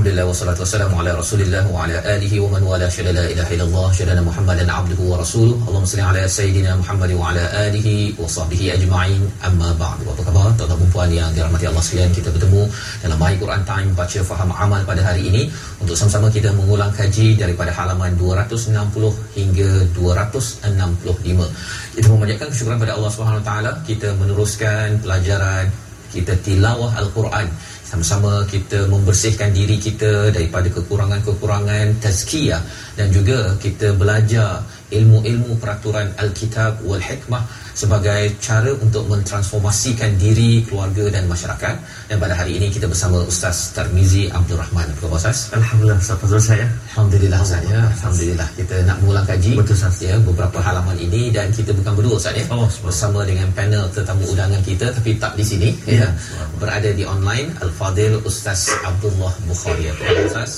Alhamdulillah wassalatu wassalamu ala Rasulillah wa ala alihi wa man wala syada la ilaha illallah syadana Muhammadan abduhu wa rasuluh. Allahumma salli ala sayidina Muhammad wa ala alihi wa sahbihi ajma'in. Amma ba'du. Apa khabar tuan-tuan dan puan yang dirahmati Allah sekalian? Kita bertemu dalam My Quran Time baca faham amal pada hari ini untuk sama-sama kita mengulang kaji daripada halaman 260 hingga 265. Kita memanjatkan kesyukuran pada Allah Subhanahu Wa Taala. Kita meneruskan pelajaran kita tilawah al-Quran sama-sama kita membersihkan diri kita daripada kekurangan-kekurangan tazkiyah dan juga kita belajar ilmu-ilmu peraturan al-kitab wal hikmah sebagai cara untuk mentransformasikan diri keluarga dan masyarakat. Dan pada hari ini kita bersama Ustaz Tarmizi Abdul Rahman. Apa khabar Ustaz? Alhamdulillah Ustaz. Fazrul saya Alhamdulillah Ustaz. Ya Alhamdulillah. Kita nak mengulang kaji Betul, Ustaz. ya beberapa halaman ini dan kita bukan berdua Ustaz ya. Oh, bersama dengan panel tetamu undangan kita tapi tak di sini. Ya berada di online Al-Fadil Ustaz Abdullah Bukhari. Apa khabar Ustaz?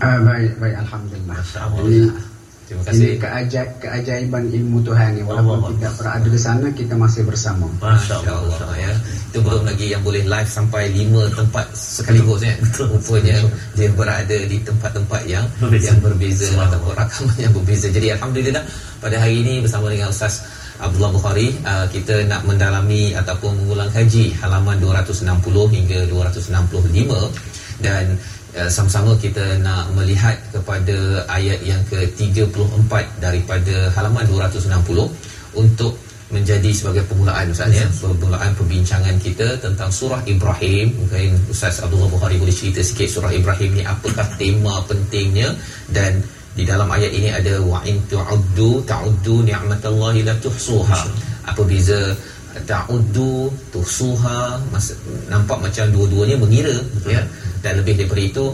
Ah, baik, baik, Alhamdulillah. Allah. Jadi, Terima ini kasih keajaib, keajaiban ilmu Tuhan ni. Walaupun Allah. tidak berada di sana, kita masih bersama. Masya Masya Allah, Allah ya. Itu belum lagi yang boleh live sampai lima tempat sekaligus ya. Rupanya dia berada di tempat-tempat yang Berbeza. yang berbeza ataupun rakaman yang berbeza. Jadi alhamdulillah pada hari ini bersama dengan Ustaz Abdullah Bukhari uh, kita nak mendalami ataupun mengulang kaji halaman 260 hingga 265 dan sama-sama kita nak melihat kepada ayat yang ke-34 daripada halaman 260 untuk menjadi sebagai permulaan Ustaz ya. Permulaan perbincangan kita tentang surah Ibrahim. Mungkin Ustaz Abdullah Bukhari boleh cerita sikit surah Ibrahim ni apakah tema pentingnya. Dan di dalam ayat ini ada wa in tu'uddu ta'uddu ni'matallahi la tuhsuha. Apa beza? Ta'uddu tuhsuha? Nampak macam dua-duanya mengira ya dan lebih daripada itu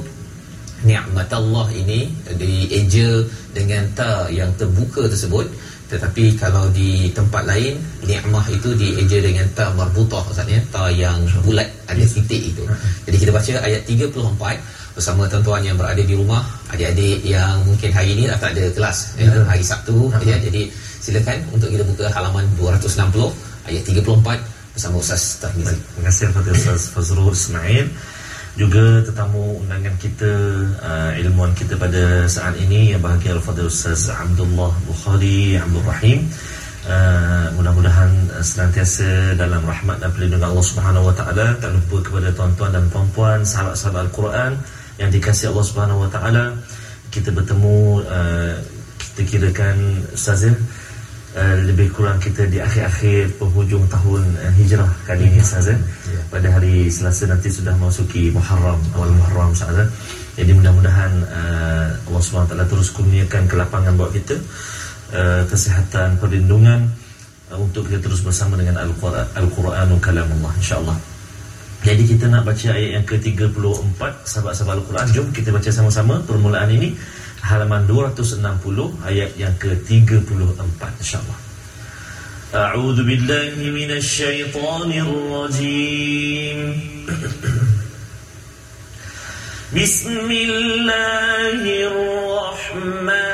ni'matallah ini dieja dengan ta yang terbuka tersebut. Tetapi kalau di tempat lain ni'mah itu dieja dengan ta marbutah Ustaz ya ta yang bulat ada titik itu. Jadi kita baca ayat 34 bersama tuan-tuan yang berada di rumah adik-adik yang mungkin hari ini dah tak ada kelas ya, hari Sabtu ya, jadi silakan untuk kita buka halaman 260 ayat 34 bersama Ustaz Tarmizi. Terima kasih kepada Ustaz Fazrul Ismail juga tetamu undangan kita uh, ilmuwan kita pada saat ini yang bahagia Al-Fadhil Ustaz Abdullah Bukhari Abdul Rahim. Uh, mudah-mudahan uh, senantiasa dalam rahmat dan perlindungan Allah Subhanahu Wa Taala tak lupa kepada tuan-tuan dan puan-puan sahabat-sahabat Al-Quran yang dikasihi Allah Subhanahu Wa Taala kita bertemu uh, kita kirakan Ustaz ya uh, lebih kurang kita di akhir-akhir penghujung tahun uh, hijrah kali ini Ustaz ya. Pada hari Selasa nanti sudah memasuki Muharram, awal Muharram Ustaz ya. Jadi mudah-mudahan uh, Allah SWT terus kurniakan kelapangan buat kita uh, kesihatan, perlindungan uh, untuk kita terus bersama dengan Al-Quran Al-Quranu kalamullah insya-Allah. Jadi kita nak baca ayat yang ke-34 sahabat-sahabat Al-Quran. Jom kita baca sama-sama permulaan ini halaman 260 ayat yang ke-34 insyaallah. A'udzu billahi minasy syaithanir rajim Bismillahirrahmanirrahim.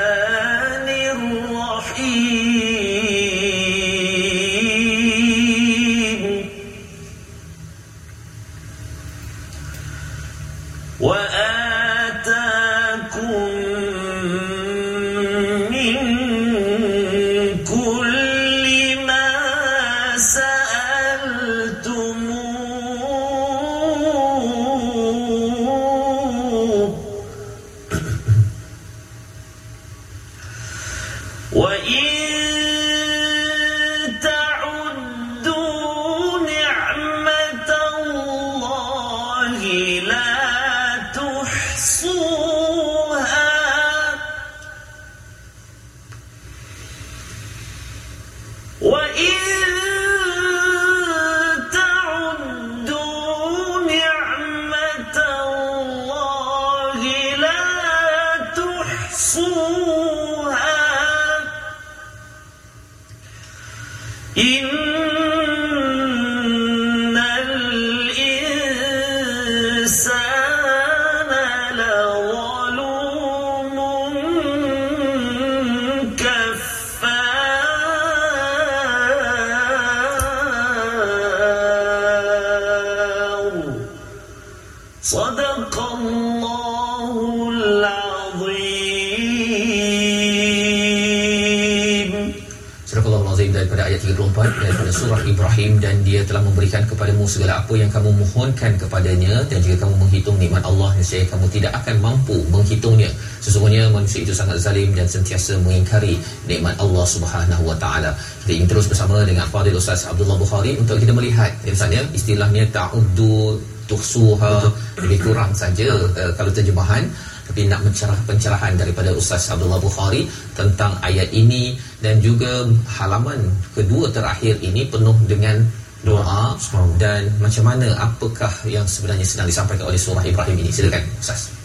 ayat 34 daripada surah Ibrahim dan dia telah memberikan kepadamu segala apa yang kamu mohonkan kepadanya dan jika kamu menghitung nikmat Allah nescaya kamu tidak akan mampu menghitungnya. Sesungguhnya manusia itu sangat zalim dan sentiasa mengingkari nikmat Allah Subhanahu wa taala. Kita ingin terus bersama dengan Fadil Ustaz Abdullah Bukhari untuk kita melihat misalnya ya, istilahnya ta'uddu tuhsuha. Lebih kurang saja uh, kalau terjemahan tapi nak mencerah pencerahan daripada Ustaz Abdullah Bukhari tentang ayat ini dan juga halaman kedua terakhir ini penuh dengan doa dan macam mana apakah yang sebenarnya sedang disampaikan oleh surah Ibrahim ini? Silakan Ustaz.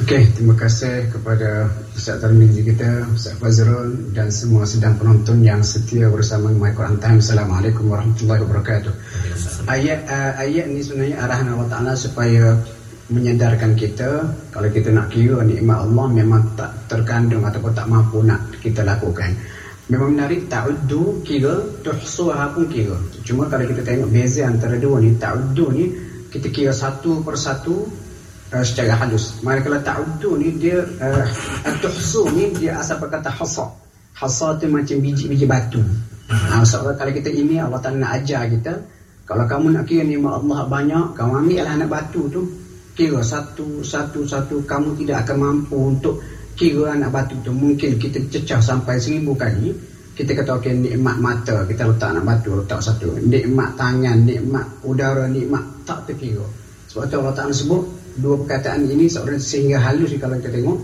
Okey, terima kasih kepada Ustaz Tarmizi kita, Ustaz Fazrul dan semua sedang penonton yang setia bersama My Quran Time. Assalamualaikum warahmatullahi wabarakatuh. Ayat uh, ayat ni sebenarnya arahan Allah Taala supaya menyadarkan kita kalau kita nak kira nikmat Allah memang tak terkandung ataupun tak mampu nak kita lakukan. Memang menarik ta'uddu kira, tuhsuha pun kira. Cuma kalau kita tengok beza antara dua ni, ta'uddu ni kita kira satu persatu uh, secara halus. Manakala ta'uddu ni dia uh, tuhsu ni dia asal perkata hasa. Hasa tu macam biji-biji batu. Ha, seolah kalau kita ini Allah Ta'ala nak ajar kita kalau kamu nak kira nikmat Allah banyak kamu ambil lah anak batu tu kira satu satu satu kamu tidak akan mampu untuk kira anak batu tu. Mungkin kita cecah sampai seribu kali kita kata okey nikmat mata kita letak anak batu letak satu. Nikmat tangan nikmat udara nikmat tak terkira. Sebab tu Allah Ta'ala sebut dua perkataan ini seorang sehingga halus kalau kita tengok.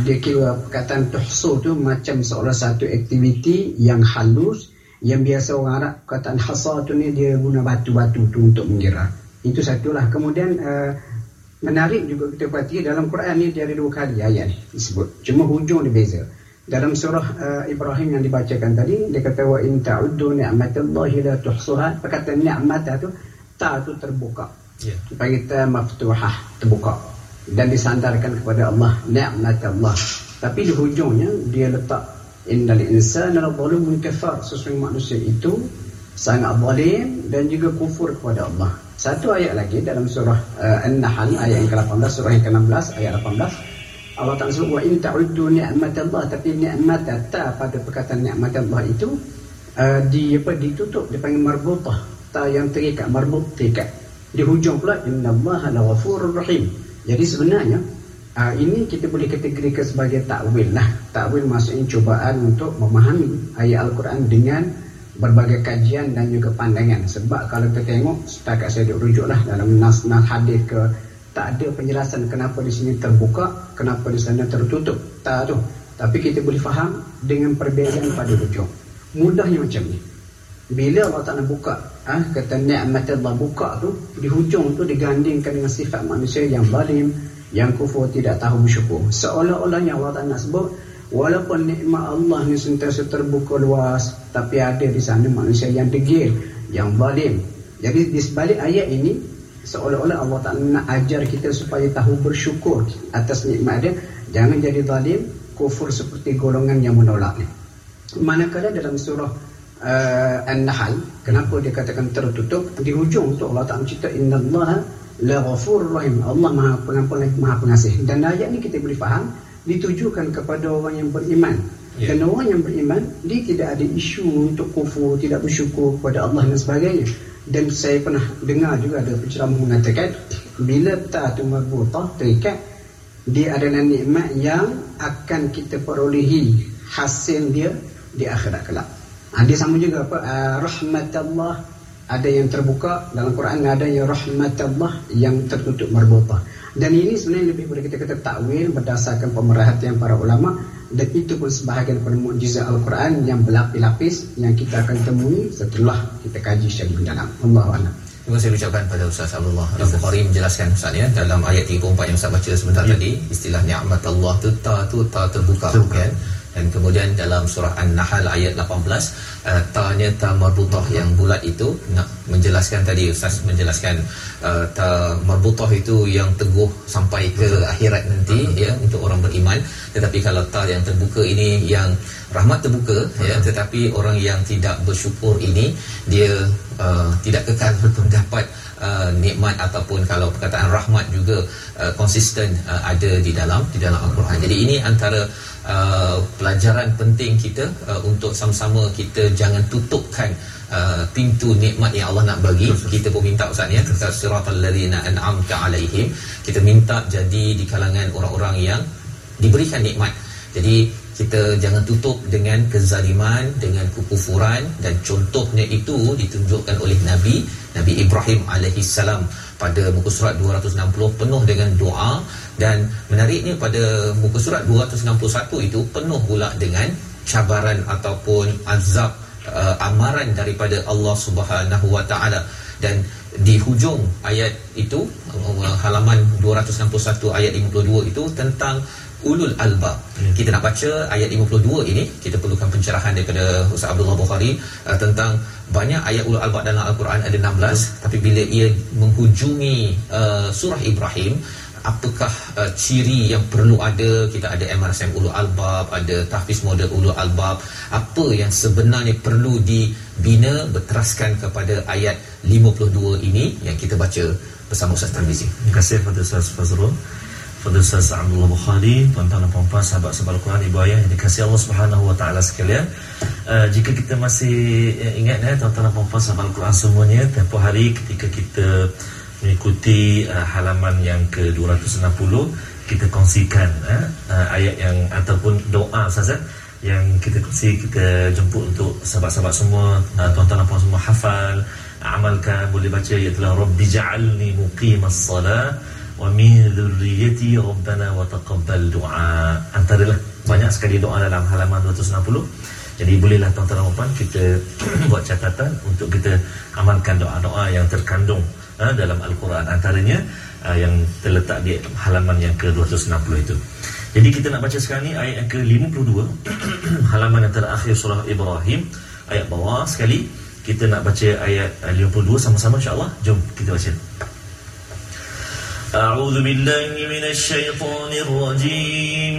Dia kira perkataan tuhsu tu macam seolah satu aktiviti yang halus yang biasa orang Arab perkataan hasa tu ni dia guna batu-batu tu untuk mengira. Itu satulah. Kemudian uh, menarik juga kita perhati dalam Quran ni dia ada dua kali ayat ni disebut. Cuma hujung dia beza. Dalam surah uh, Ibrahim yang dibacakan tadi dia kata wa in ta'uddu ni'matallahi la tuhsuha. Perkataan ni'mat tu ta tu terbuka. Ya. Supaya kita maftuhah terbuka. Dan disandarkan kepada Allah nikmat Allah tapi di hujungnya dia letak innal insana lazalumun kafar. Sesungguhnya manusia itu sangat zalim dan juga kufur kepada Allah. Satu ayat lagi dalam surah uh, An-Nahl ayat yang ke-18 surah yang ke-16 ayat 18 Allah Ta'ala sebut in ta'uddu ni'matallah tapi ni'mat ta pada perkataan ni'mat Allah itu uh, di apa ditutup dipanggil marbutah. Ta yang terikat marbut terikat. Di hujung pula innallaha laghafurur rahim. Jadi sebenarnya uh, ini kita boleh kategorikan sebagai takwil lah. Takwil maksudnya cubaan untuk memahami ayat al-Quran dengan berbagai kajian dan juga pandangan. Sebab kalau kita tengok setakat saya duk rujuk lah dalam nas-nas hadis ke tak ada penjelasan kenapa di sini terbuka kenapa di sana tertutup. Tak tu tapi kita boleh faham dengan perbezaan pada hujung. Mudahnya macam ni. Bila Allah Ta'ala buka ah kata ni'mat Allah buka tu di hujung tu digandingkan dengan sifat manusia yang zalim yang kufur tidak tahu bersyukur. Seolah-olahnya Allah Ta'ala sebut walaupun nikmat Allah ni sentiasa terbuka luas tapi ada di sana manusia yang degil yang zalim. Jadi di sebalik ayat ini seolah-olah Allah Ta'ala nak ajar kita supaya tahu bersyukur atas nikmat dia. Jangan jadi zalim kufur seperti golongan yang menolak ni. Manakala dalam surah uh, An-Nahl kenapa dia katakan tertutup? Di hujung tu Allah Ta'ala cerita innallaha la ghafurur rahim. Allah Maha pengampun Maha pengasih. Dan ayat ni kita boleh faham ditujukan kepada orang yang beriman Ya. dan orang yang beriman dia tidak ada isu untuk kufur tidak bersyukur kepada Allah dan sebagainya dan saya pernah dengar juga ada penceramah mengatakan bila ta'atu marbutah terikat dia adalah nikmat yang akan kita perolehi hasil dia di akhirat kelak. Ha, dia sama juga apa uh, rahmat Allah ada yang terbuka dalam Quran ada yang rahmat Allah yang tertutup marbutah. Dan ini sebenarnya lebih boleh kita kata takwil berdasarkan pemerhatian para ulama dan itu pun sebahagian daripada mukjizat Al-Quran yang berlapis-lapis yang kita akan temui setelah kita kaji secara mendalam. Allahu a'lam. Terima kasih ucapkan pada Ustaz Abdullah Al-Bukhari menjelaskan Ustaz ya dalam ayat 34 yang Ustaz baca sebentar Ya. tadi istilah nikmat Allah tu ta tu ta terbuka, Terbuka. kan dan kemudian dalam surah An-Nahl ayat 18 uh, ta-nya ta marbutah yang bulat itu nak menjelaskan tadi Ustaz menjelaskan uh, ta marbutah itu yang teguh sampai ke akhirat nanti ya untuk orang beriman. Tetapi kalau ta yang terbuka ini yang rahmat terbuka ya tetapi orang yang tidak bersyukur ini dia uh, tidak kekal mendapat uh, nikmat ataupun kalau perkataan rahmat juga uh, konsisten uh, ada di dalam di dalam al-Quran. Jadi ini antara uh, pelajaran penting kita uh, untuk sama-sama kita jangan tutupkan Uh, pintu nikmat yang Allah nak bagi. Kita pun minta ustaz ya. Siratal ladzina an'amta alaihim. Kita minta jadi di kalangan orang-orang yang diberikan nikmat. Jadi kita jangan tutup dengan kezaliman dengan kekufuran. Dan contohnya itu ditunjukkan oleh Nabi Nabi Ibrahim alaihi salam pada muka surat 260 penuh dengan doa dan menariknya pada muka surat 261 itu penuh pula dengan cabaran ataupun azab uh, amaran daripada Allah Subhanahu Wa Taala dan di hujung ayat itu uh, halaman 261 ayat 52 itu tentang ulul albab. Hmm. Kita nak baca ayat 52 ini, kita perlukan pencerahan daripada Ustaz Abdullah Bukhari uh, tentang banyak ayat ulul albab dalam al-Quran ada 16 hmm. tapi bila ia menghujungi uh, surah Ibrahim apakah uh, ciri yang perlu ada? Kita ada MRSM Ulu Albab ada tahfiz model Ulu Albab. Apa yang sebenarnya perlu dibina berteraskan kepada ayat 52 ini yang kita baca bersama Ustaz Tarmizi? Terima kasih kepada Ustaz Fazrul pada Ustaz Abdullah Bukhari tuan-tuan dan puan-puan sahabat-sahabat Al-Quran ibu ayah yang dikasihi Allah Subhanahu wa taala sekalian. Uh, jika kita masih uh, ingat ya tuan-tuan dan puan-puan sahabat Al-Quran semuanya tempoh hari ketika kita mengikuti uh, halaman yang ke-260 kita kongsikan uh, uh, ayat yang ataupun doa saja yang kita kongsi kita jemput untuk sahabat-sahabat semua uh, tuan-tuan dan puan semua hafal amalkan boleh baca iaitu rabbi ja'alni muqimas salah wa min dhurriyyati rabbana wa taqabbal du'a. Antara lah banyak sekali doa dalam halaman 260 jadi bolehlah tuan-tuan dan puan kita buat catatan untuk kita amalkan doa-doa yang terkandung ha, dalam Al-Quran antaranya ha, yang terletak di halaman yang ke-260 itu jadi kita nak baca sekarang ni ayat yang ke-52 halaman yang terakhir surah Ibrahim ayat bawah sekali kita nak baca ayat 52 sama-sama insyaAllah jom kita baca أعوذ بالله من الشيطان الرجيم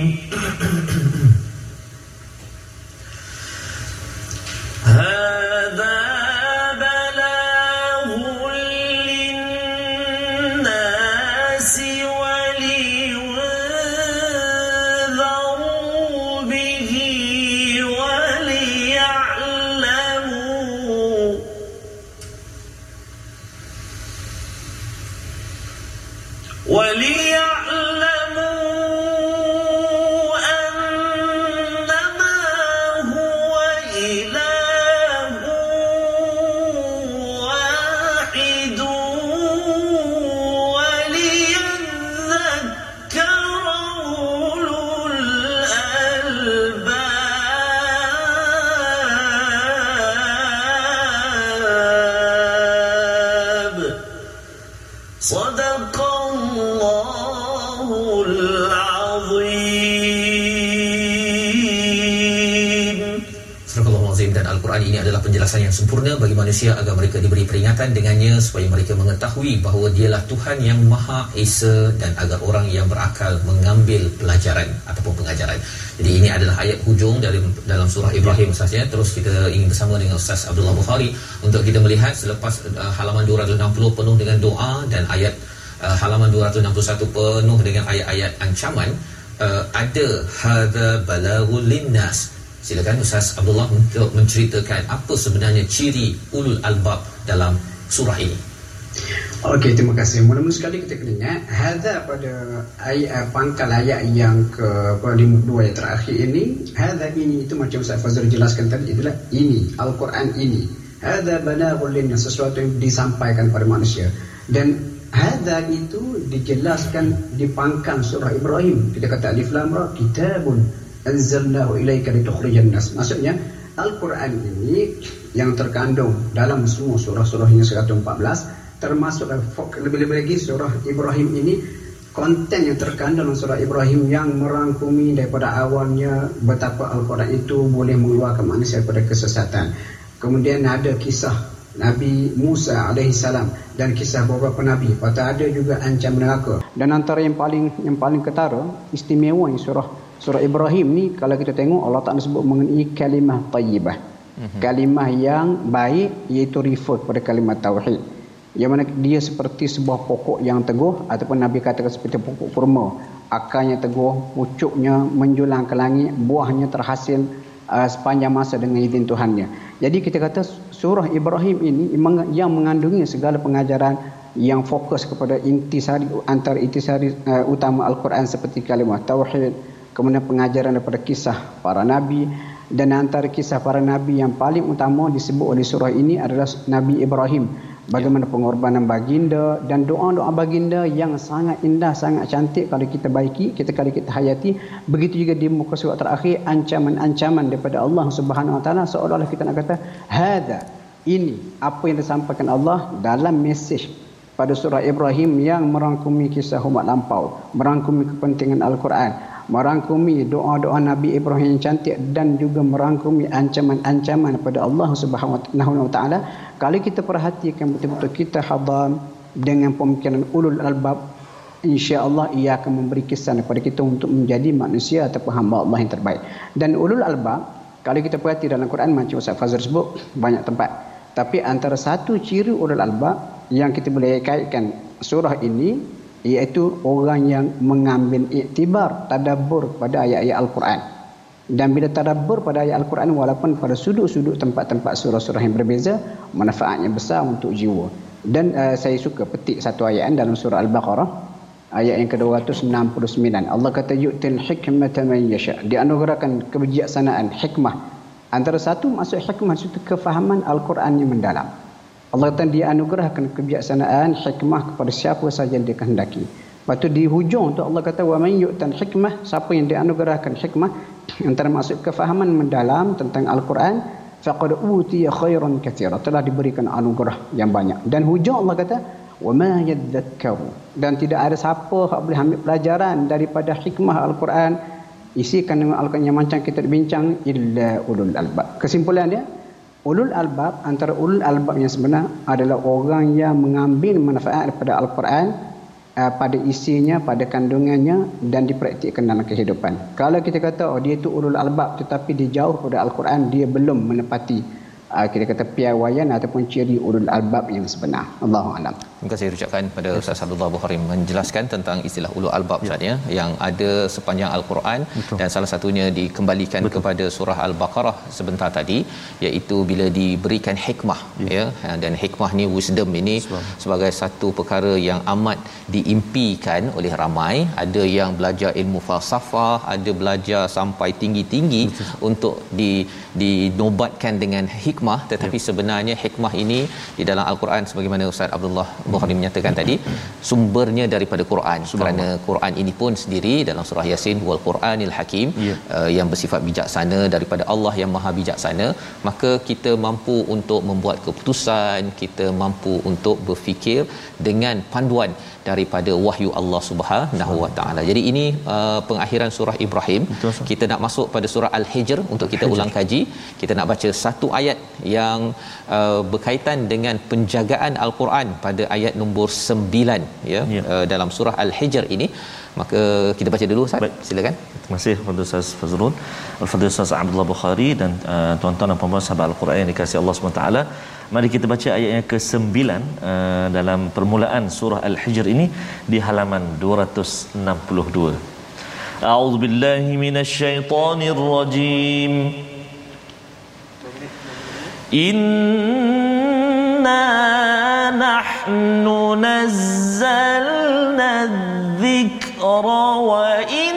sempurna bagi manusia agar mereka diberi peringatan dengannya supaya mereka mengetahui bahawa dialah Tuhan yang Maha Esa dan agar orang yang berakal mengambil pelajaran ataupun pengajaran. Jadi ini adalah ayat hujung dari dalam surah Ibrahim sahaja. Terus kita ingin bersama dengan Ustaz Abdullah Bukhari untuk kita melihat selepas uh, halaman 260 penuh dengan doa dan ayat uh, halaman 261 penuh dengan ayat-ayat ancaman uh, ada hadza balaghul linnas Silakan Ustaz Abdullah untuk menceritakan apa sebenarnya ciri ulul albab dalam surah ini. Okey, terima kasih. Mula-mula sekali kita kena ingat, hadza pada ayat eh, pangkal ayat yang ke 52 ayat terakhir ini, hadza ini itu macam Ustaz Fazrul jelaskan tadi adalah ini, Al-Quran ini. Hadza balaghul lin sesuatu yang disampaikan pada manusia. Dan hadza itu dijelaskan di pangkal surah Ibrahim. Kita kata alif lam ra kitabun anzalnahu ilaika litukhrijan nas maksudnya Al-Quran ini yang terkandung dalam semua surah-surah yang 114 termasuk lebih-lebih lagi surah Ibrahim ini konten yang terkandung dalam surah Ibrahim yang merangkumi daripada awalnya betapa Al-Quran itu boleh mengeluarkan manusia daripada kesesatan kemudian ada kisah Nabi Musa alaihissalam dan kisah beberapa nabi. Pada ada juga ancam neraka. Dan antara yang paling yang paling ketara istimewa surah Surah Ibrahim ni kalau kita tengok Allah Taala sebut mengenai kalimah tayyibah. mm-hmm. kalimah yang baik iaitu refer kepada kalimah tauhid yang mana dia seperti sebuah pokok yang teguh ataupun Nabi katakan seperti pokok kurma akarnya teguh pucuknya menjulang ke langit buahnya terhasil uh, sepanjang masa dengan izin Tuhannya jadi kita kata surah Ibrahim ini yang mengandungi segala pengajaran yang fokus kepada intisari antara intisari uh, utama Al-Quran seperti kalimah tauhid kemudian pengajaran daripada kisah para nabi. Dan antara kisah para nabi yang paling utama disebut oleh surah ini adalah Nabi Ibrahim. Bagaimana pengorbanan baginda dan doa-doa baginda yang sangat indah sangat cantik kalau kita baiki kita kalau kita hayati. Begitu juga di muka surat terakhir ancaman-ancaman daripada Allah Subhanahu wa taala seolah-olah kita nak kata hada ini apa yang disampaikan Allah dalam mesej pada surah Ibrahim yang merangkumi kisah umat lampau merangkumi kepentingan Al-Quran merangkumi doa-doa Nabi Ibrahim yang cantik dan juga merangkumi ancaman-ancaman pada Allah Subhanahu wa taala. Kalau kita perhatikan betul-betul kita hadam dengan pemikiran ulul albab insya-Allah ia akan memberi kesan kepada kita untuk menjadi manusia ataupun hamba Allah yang terbaik. Dan ulul albab kalau kita perhati dalam Quran macam Ustaz Fazrul sebut banyak tempat. Tapi antara satu ciri ulul albab yang kita boleh kaitkan surah ini iaitu orang yang mengambil iktibar tadabbur pada ayat-ayat al-Quran. Dan bila tadabbur pada ayat al-Quran walaupun pada sudut-sudut tempat-tempat surah-surah yang berbeza manfaatnya besar untuk jiwa. Dan uh, saya suka petik satu ayat dalam surah al-Baqarah ayat yang ke-269 Allah kata yu'til hikmata man yasha. Dianugerahkan kebijaksanaan hikmah. Antara satu maksud hikmah itu kefahaman al-Quran yang mendalam Allah akan dianugerahkan kebijaksanaan hikmah kepada siapa saja yang dia kehendaki. Lepas tu di hujung tu Allah kata wa man yu'tan hikmah siapa yang dianugerahkan hikmah antara maksud kefahaman mendalam tentang al-Quran faqad utiya khairan katsira telah diberikan anugerah yang banyak dan hujung Allah kata wa ma yadhakkaru dan tidak ada siapa yang boleh ambil pelajaran daripada hikmah al-Quran isikan dengan al-Quran yang macam kita bincang illa ulul albab kesimpulan dia ulul albab antara ulul albab yang sebenar adalah orang yang mengambil manfaat daripada al-Quran uh, pada isinya pada kandungannya dan dipraktikkan dalam kehidupan. Kalau kita kata oh dia itu ulul albab tetapi dia jauh daripada al-Quran dia belum menepati uh, kita kata piawaian ataupun ciri ulul albab yang sebenar. Allahu alam terima kasih ucapkan pada Ustaz Abdullah Bukhari menjelaskan tentang istilah ulul albab ya. ya yang ada sepanjang al-Quran Betul. dan salah satunya dikembalikan Betul. kepada surah al-Baqarah sebentar tadi iaitu bila diberikan hikmah ya, ya dan hikmah ni wisdom ini Sebab. sebagai satu perkara yang amat diimpikan oleh ramai ada yang belajar ilmu falsafah ada belajar sampai tinggi-tinggi Betul. untuk di dinobatkan dengan hikmah tetapi ya. sebenarnya hikmah ini di dalam al-Quran sebagaimana Ustaz Abdullah Bukhari menyatakan tadi sumbernya daripada Quran. Kerana Quran ini pun sendiri dalam surah Yasin wal Quranil Hakim ya. uh, yang bersifat bijaksana daripada Allah yang Maha bijaksana. Maka kita mampu untuk membuat keputusan kita mampu untuk berfikir dengan panduan daripada wahyu Allah Subhanahu Wa Taala. Jadi ini uh, pengakhiran surah Ibrahim. Betul, kita nak masuk pada surah Al-Hijr untuk kita Hijr. ulang kaji. Kita nak baca satu ayat yang uh, berkaitan dengan penjagaan Al-Quran pada ayat nombor 9 ya, ya. Uh, dalam surah Al-Hijr ini. Maka kita baca dulu Ustaz. Baik. Silakan. Terima kasih kepada Ustaz Fazrul. Al-Fadhil Ustaz Abdullah Bukhari dan uh, tuan-tuan dan puan-puan sahabat Al-Quran yang dikasihi Allah SWT. Mari kita baca ayat yang ke-9 uh, dalam permulaan surah Al-Hijr ini di halaman 262. A'udzu billahi minasyaitonir rajim. Inna nahnu nazzalna adh-dhikra wa inna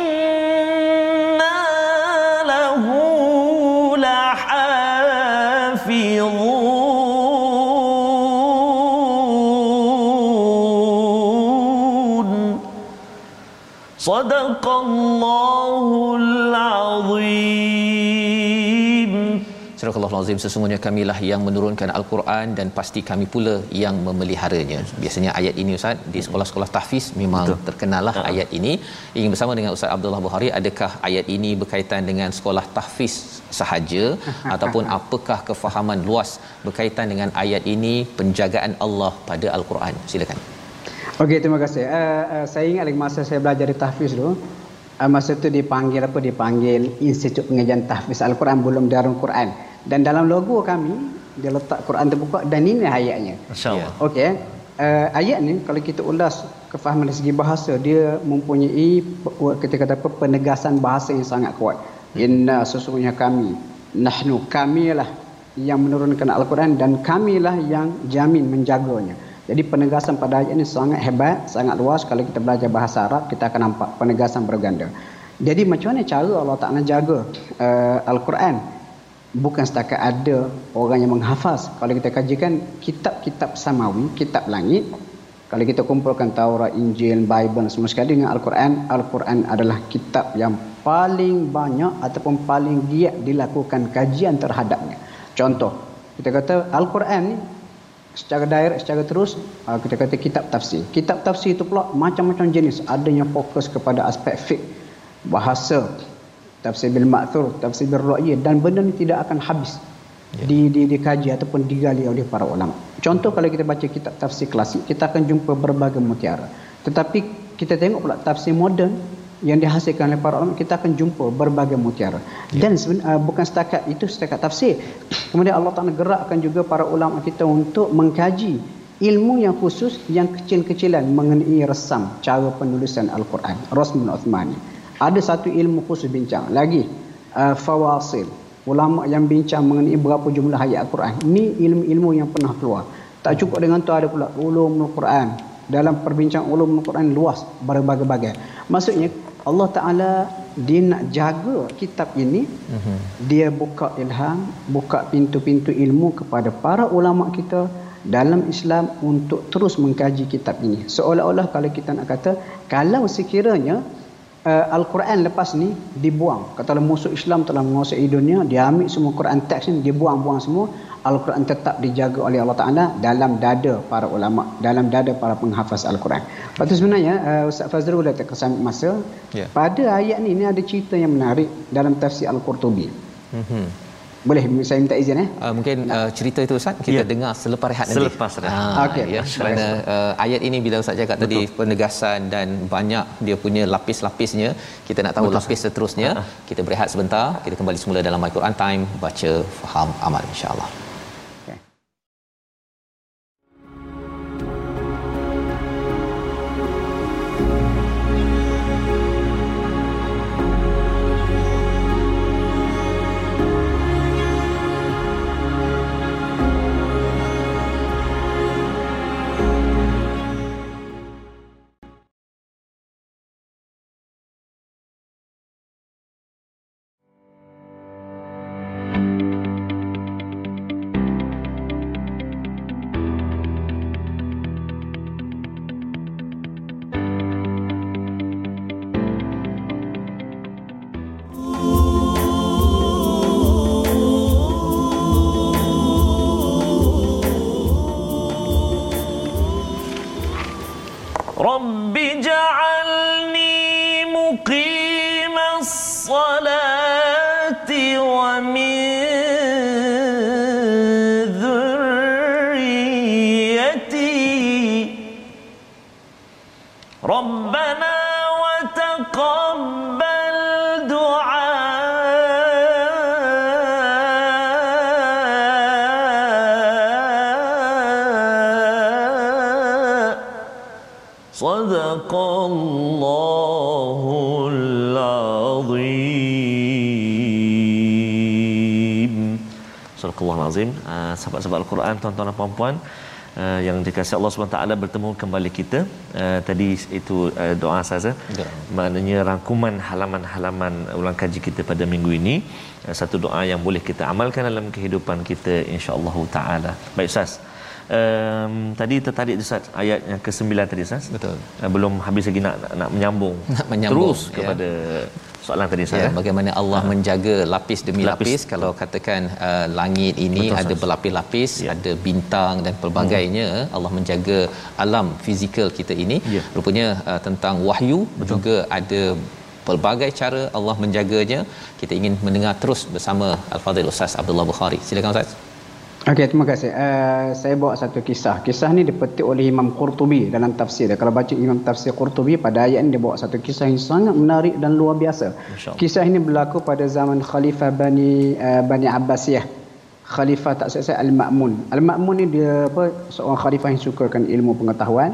صدق الله العظيم Surah Al-Azim sesungguhnya kamilah yang menurunkan Al-Quran dan pasti kami pula yang memeliharanya. Biasanya ayat ini Ustaz di sekolah-sekolah tahfiz memang Betul. terkenallah uh ayat ini. Ingin bersama dengan Ustaz Abdullah Bukhari adakah ayat ini berkaitan dengan sekolah tahfiz sahaja ataupun apakah kefahaman luas berkaitan dengan ayat ini penjagaan Allah pada Al-Quran? Silakan. Okey, terima kasih. Uh, uh, saya ingat lagi masa saya belajar di tahfiz dulu, uh, masa tu dipanggil apa? Dipanggil Institut Pengajian Tahfiz Al-Quran belum Darul Quran. Dan dalam logo kami dia letak Quran terbuka dan ini ayatnya. Masya-Allah. Okey. Uh, ayat ni kalau kita ulas kefahaman dari segi bahasa dia mempunyai kita kata apa penegasan bahasa yang sangat kuat. Inna sesungguhnya kami nahnu kamilah yang menurunkan al-Quran dan kamilah yang jamin menjaganya. Jadi penegasan pada ayat ini sangat hebat, sangat luas. Kalau kita belajar bahasa Arab, kita akan nampak penegasan berganda. Jadi macam mana cara Allah Ta'ala jaga uh, Al-Quran? Bukan setakat ada orang yang menghafaz. Kalau kita kajikan kitab-kitab samawi, kitab langit, kalau kita kumpulkan Taurat, Injil, Bible semua sekali dengan Al-Quran, Al-Quran adalah kitab yang paling banyak ataupun paling giat dilakukan kajian terhadapnya. Contoh, kita kata Al-Quran ni secara direct, secara terus, ah, kita kata kitab tafsir. Kitab tafsir itu pula macam-macam jenis. Ada yang fokus kepada aspek fiqh, bahasa, tafsir bil ma'thur, tafsir bil ru'yah dan benda ni tidak akan habis di, di, dikaji ataupun digali oleh para ulama. Contoh kalau kita baca kitab tafsir klasik, kita akan jumpa berbagai mutiara. Tetapi kita tengok pula tafsir moden yang dihasilkan oleh para ulama, kita akan jumpa berbagai mutiara. Dan seben, uh, bukan setakat itu setakat tafsir. Kemudian Allah Taala gerakkan juga para ulama kita untuk mengkaji ilmu yang khusus yang kecil-kecilan mengenai resam cara penulisan Al-Quran. Rasmul Uthmani. Ada satu ilmu khusus bincang. Lagi uh, fawasil ulama yang bincang mengenai berapa jumlah ayat Al-Quran. Ini ilmu-ilmu yang pernah keluar. Tak cukup dengan tu ada pula ulumul Quran. Dalam perbincangan ulumul Quran luas berbagai-bagai. Maksudnya Allah Taala dia nak jaga kitab ini. Uh-huh. Dia buka ilham, buka pintu-pintu ilmu kepada para ulama kita dalam Islam untuk terus mengkaji kitab ini. Seolah-olah kalau kita nak kata kalau sekiranya uh, Al-Quran lepas ni dibuang. Katalah musuh Islam telah menguasai dunia, dia ambil semua Quran teks ni, dia buang-buang semua. Al-Quran tetap dijaga oleh Allah Ta'ala dalam dada para ulama, dalam dada para penghafaz Al-Quran. Lepas tu sebenarnya, uh, Ustaz Fazrul dah terkesan masa, Ya. pada ayat ni, ni ada cerita yang menarik dalam tafsir Al-Qurtubi. Mhm. Boleh saya minta izin eh? Uh, mungkin uh, cerita itu Ustaz kita Ya. dengar selepas rehat nanti. Selepas rehat. Ah, Okey. ya. Kerana uh, ayat ini bila Ustaz cakap tadi penegasan dan banyak dia punya lapis-lapisnya, kita nak tahu Betul, lapis seterusnya. Kita berehat sebentar, kita kembali semula dalam My Quran Time baca faham amal insya-Allah. Sahabat-sahabat Al-Quran Tuan-tuan dan puan-puan uh, Yang dikasihi Allah SWT Bertemu kembali kita uh, Tadi itu uh, doa saja Ya. Maknanya rangkuman halaman-halaman Ulang kaji kita pada minggu ini uh, Satu doa yang boleh kita amalkan Dalam kehidupan kita InsyaAllah Ta'ala Baik Ustaz Um, tadi tertarik Ustaz ayat yang ke-9 tadi Ustaz. Betul. Uh, belum habis lagi nak nak, nak menyambung. Nak menyambung, terus ya. kepada soalan tadi Ustaz. Ya, eh? bagaimana Allah menjaga lapis demi lapis, Lapis. kalau katakan uh, langit ini Betul, ada berlapis-lapis Ya. ada bintang dan pelbagainya Allah menjaga alam fizikal kita ini Ya. rupanya uh, tentang wahyu juga ada pelbagai cara Allah menjaganya kita ingin mendengar terus bersama Al-Fadhil Ustaz Abdullah Bukhari silakan Ustaz Okey, terima kasih. Uh, saya bawa satu kisah. Kisah ni dipetik oleh Imam Qurtubi dalam tafsir dia. Kalau baca Imam tafsir Qurtubi pada ayat ni dia bawa satu kisah yang sangat menarik dan luar biasa. Kisah ini berlaku pada zaman Khalifah Bani uh, Bani Abbasiyah khalifah tak selesai Al-Ma'mun. Al-Ma'mun ni dia apa seorang khalifah yang sukakan ilmu pengetahuan.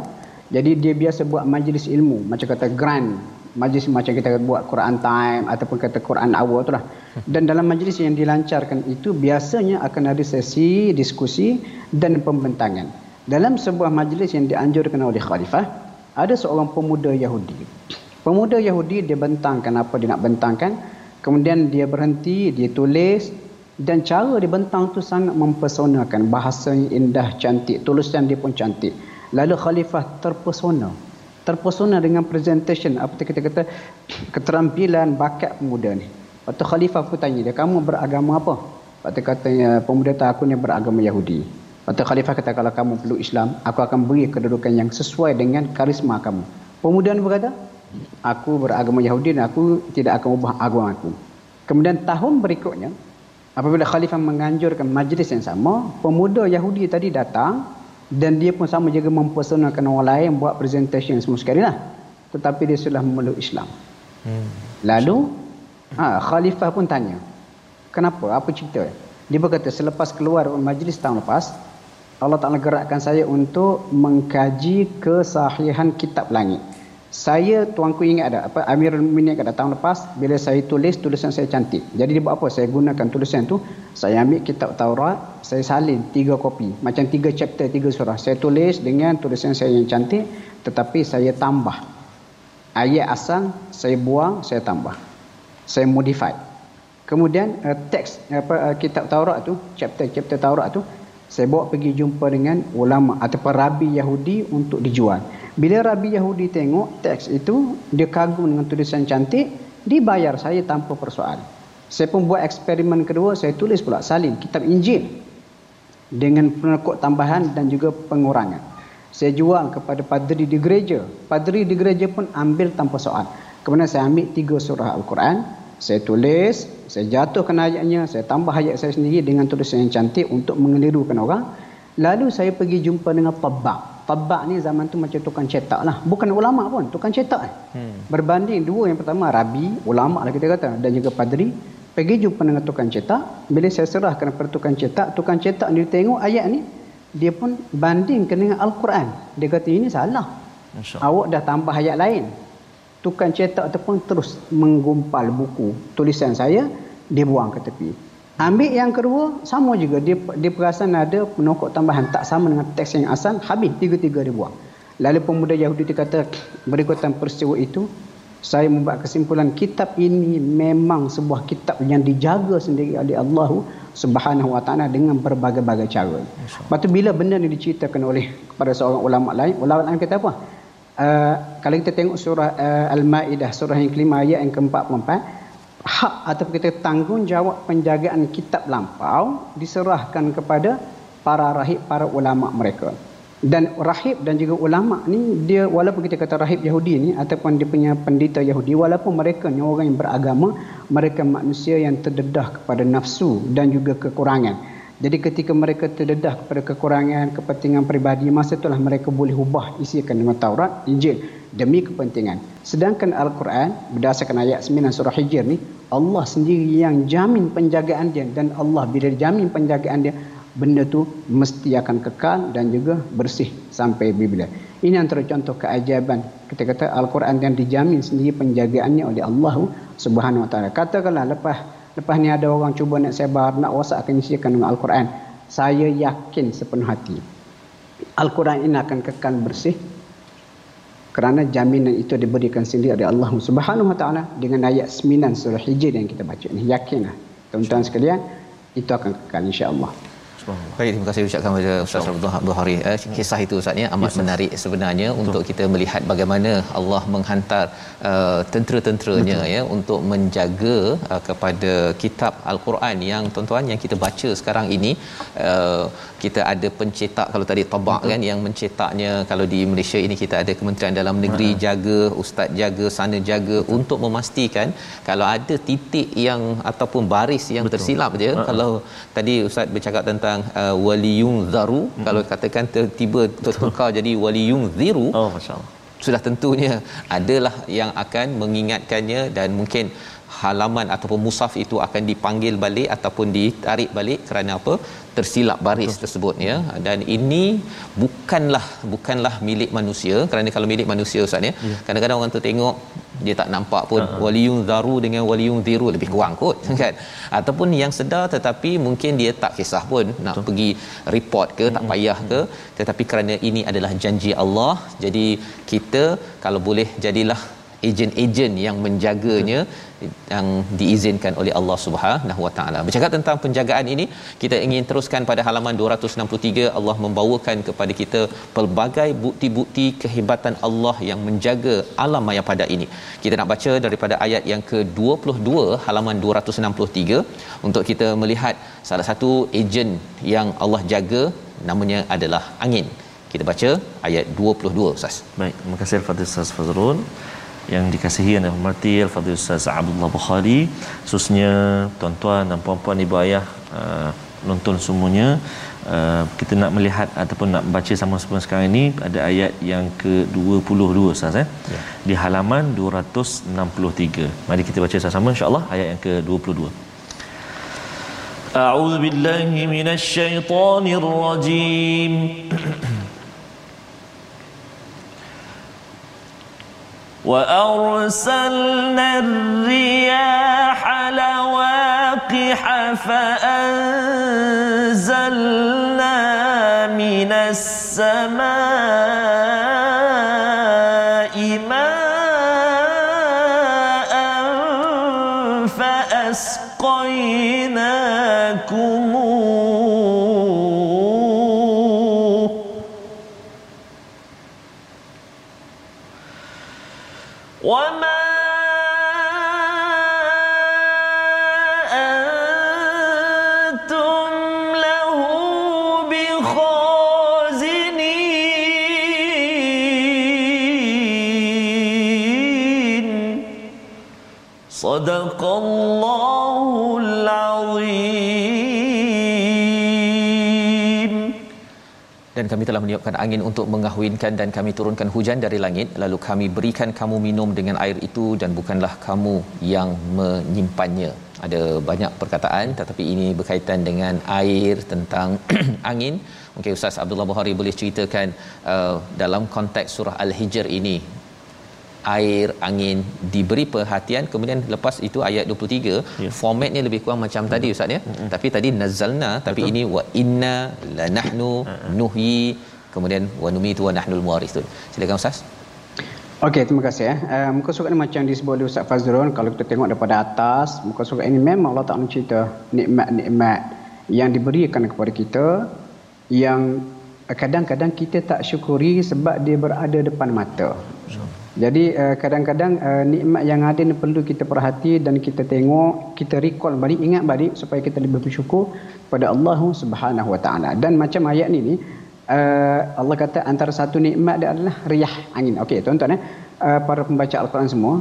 Jadi dia biasa buat majlis ilmu, macam kata grand, majlis macam kita buat Quran time ataupun kata Quran hour tu lah. Dan dalam majlis yang dilancarkan itu biasanya akan ada sesi diskusi dan pembentangan. Dalam sebuah majlis yang dianjurkan oleh khalifah, ada seorang pemuda Yahudi. Pemuda Yahudi dia bentangkan apa dia nak bentangkan, kemudian dia berhenti, dia tulis dan cara dia bentang tu sangat mempesonakan bahasanya indah cantik tulisan dia pun cantik lalu khalifah terpesona terpesona dengan presentation. Apa kita kata? Keterampilan bakat pemuda ni. Waktu khalifah pun tanya dia kamu beragama apa? Waktu katanya pemuda tak aku ni beragama Yahudi. Waktu khalifah kata kalau kamu perlu Islam aku akan beri kedudukan yang sesuai dengan karisma kamu. Pemuda ni berkata aku beragama Yahudi dan aku tidak akan ubah agama aku. Kemudian tahun berikutnya Apabila khalifah menganjurkan majlis yang sama, pemuda Yahudi tadi datang dan dia pun sama juga mempersonakan orang lain buat presentation semua sekali lah. Tetapi dia sudah memeluk Islam. Hmm. Lalu, ha, khalifah pun tanya, kenapa? Apa cerita? Dia berkata, selepas keluar majlis tahun lepas, Allah Ta'ala gerakkan saya untuk mengkaji kesahihan kitab langit saya tuanku ingat ada apa Amirul Mukminin kata tahun lepas bila saya tulis tulisan saya cantik. Jadi dia buat apa? Saya gunakan tulisan tu, saya ambil kitab Taurat, saya salin tiga kopi, macam tiga chapter, tiga surah. Saya tulis dengan tulisan saya yang cantik, tetapi saya tambah. Ayat asal saya buang, saya tambah. Saya modify. Kemudian uh, teks apa uh, kitab Taurat tu, chapter-chapter Taurat tu saya bawa pergi jumpa dengan ulama ataupun rabi Yahudi untuk dijual. Bila Rabi Yahudi tengok teks itu, dia kagum dengan tulisan cantik, dibayar saya tanpa persoalan. Saya pun buat eksperimen kedua, saya tulis pula salin kitab Injil dengan penekuk tambahan dan juga pengurangan. Saya jual kepada padri di gereja. Padri di gereja pun ambil tanpa soal. Kemudian saya ambil tiga surah Al-Quran, saya tulis, saya jatuhkan ayatnya, saya tambah ayat saya sendiri dengan tulisan yang cantik untuk mengelirukan orang. Lalu saya pergi jumpa dengan tabak. Tabak ni zaman tu macam tukang cetak lah. Bukan ulama pun, tukang cetak. Hmm. Berbanding dua yang pertama, rabi, ulama lah kita kata. Dan juga padri. Pergi jumpa dengan tukang cetak. Bila saya serahkan kepada tukang cetak, tukang cetak ni tengok ayat ni. Dia pun bandingkan dengan Al-Quran. Dia kata ini salah. Awak dah tambah ayat lain. Tukang cetak tu pun terus menggumpal buku tulisan saya. Dia buang ke tepi. Ambil yang kedua sama juga dia dia perasan ada penokok tambahan tak sama dengan teks yang asal habis tiga-tiga dia buang. Lalu pemuda Yahudi dia kata berikutan peristiwa itu saya membuat kesimpulan kitab ini memang sebuah kitab yang dijaga sendiri oleh Allah Subhanahu wa taala dengan berbagai-bagai cara. Lepas tu bila benda ni diceritakan oleh kepada seorang ulama lain, ulama lain kata apa? Uh, kalau kita tengok surah uh, Al-Maidah surah yang kelima ayat yang ke-44 hak atau kita tanggungjawab penjagaan kitab lampau diserahkan kepada para rahib, para ulama mereka. Dan rahib dan juga ulama ni dia walaupun kita kata rahib Yahudi ni ataupun dia punya pendeta Yahudi walaupun mereka ni orang yang beragama, mereka manusia yang terdedah kepada nafsu dan juga kekurangan. Jadi ketika mereka terdedah kepada kekurangan, kepentingan peribadi, masa itulah mereka boleh ubah isikan dengan Taurat, Injil demi kepentingan. Sedangkan Al-Quran berdasarkan ayat 9 surah Hijr ni, Allah sendiri yang jamin penjagaan dia dan Allah bila jamin penjagaan dia, benda tu mesti akan kekal dan juga bersih sampai bila. Ini antara contoh keajaiban. Kita kata Al-Quran yang dijamin sendiri penjagaannya oleh Allah Subhanahu Wa Taala. Katakanlah lepas Lepas ni ada orang cuba nak sebar, nak wasakkan isikan dengan Al-Quran. Saya yakin sepenuh hati. Al-Quran ini akan kekal bersih. Kerana jaminan itu diberikan sendiri oleh Allah Subhanahu Wa Taala dengan ayat 9 surah Hijr yang kita baca ini. Yakinlah tuan-tuan sekalian itu akan kekal insya-Allah. Baik, terima kasih ucapkan kepada Ustaz Abdul Bukhari. Eh, kisah itu Ustaznya amat yes, menarik sebenarnya Betul. untuk kita melihat bagaimana Allah menghantar uh, tentera-tenteranya ya untuk menjaga uh, kepada kitab Al-Quran yang tuan-tuan yang kita baca sekarang ini uh, kita ada pencetak kalau tadi tabak kan yang mencetaknya kalau di Malaysia ini kita ada Kementerian Dalam Negeri uh jaga ustaz jaga sana jaga Betul. untuk memastikan kalau ada titik yang ataupun baris yang Betul. tersilap je. Uh kalau tadi ustaz bercakap tentang uh, waliyun zaru uh kalau katakan tiba tertukar jadi waliyun ziru oh masyaallah sudah tentunya adalah yang akan mengingatkannya dan mungkin halaman ataupun musaf itu akan dipanggil balik ataupun ditarik balik kerana apa tersilap baris Betul. tersebut ya dan ini bukanlah bukanlah milik manusia kerana kalau milik manusia ustaz ya, ya. kadang-kadang orang tu tengok dia tak nampak pun uh-huh. waliyun zaru dengan waliyun ziru lebih kurang kot kan ataupun yang sedar tetapi mungkin dia tak kisah pun nak Betul. pergi report ke tak payah ke tetapi kerana ini adalah janji Allah jadi kita kalau boleh jadilah ejen-ejen yang menjaganya yang diizinkan oleh Allah Subhanahu Wa Taala. Bercakap tentang penjagaan ini, kita ingin teruskan pada halaman 263 Allah membawakan kepada kita pelbagai bukti-bukti kehebatan Allah yang menjaga alam maya pada ini. Kita nak baca daripada ayat yang ke-22 halaman 263 untuk kita melihat salah satu ejen yang Allah jaga namanya adalah angin. Kita baca ayat 22 Ustaz. Baik, terima kasih Al-Fadhil Ustaz Fazrul yang dikasihi dan dihormati Al-Fadhil Ustaz Abdullah Bukhari khususnya tuan-tuan dan puan-puan ibu ayah uh, nonton semuanya uh, kita nak melihat ataupun nak baca sama-sama sekarang ini ada ayat yang ke-22 Ustaz eh? ya. di halaman 263 mari kita baca sama-sama insya-Allah ayat yang ke-22 أعوذ بالله من الشيطان الرجيم وأرسلنا الرياح لواقح فأنزلنا من السماء kami telah meniupkan angin untuk mengahwinkan dan kami turunkan hujan dari langit. Lalu kami berikan kamu minum dengan air itu dan bukanlah kamu yang menyimpannya. Ada banyak perkataan tetapi ini berkaitan dengan air tentang angin. Mungkin Ustaz Abdullah Bukhari boleh ceritakan uh, dalam konteks surah Al-Hijr ini air angin diberi perhatian kemudian lepas itu ayat 23 ya. formatnya lebih kurang macam hmm. tadi ustaz ya hmm. tapi tadi nazalna tapi Betul. ini wa inna lanahnu nuhyi kemudian wa numitu wa nahnul muwarithun silakan ustaz Okey, terima kasih. Eh. Uh, muka surat ni macam disebut oleh Ustaz Fazrul, kalau kita tengok daripada atas, muka surat ini memang Allah Ta'ala cerita nikmat-nikmat yang diberikan kepada kita yang kadang-kadang kita tak syukuri sebab dia berada depan mata. Jadi uh, kadang-kadang uh, nikmat yang ada ni perlu kita perhati dan kita tengok, kita recall balik, ingat balik supaya kita lebih bersyukur pada Allah Subhanahu Wa Taala. Dan macam ayat ni ni uh, Allah kata antara satu nikmat dia adalah riyah angin. Okey, tuan-tuan eh para pembaca al-Quran semua,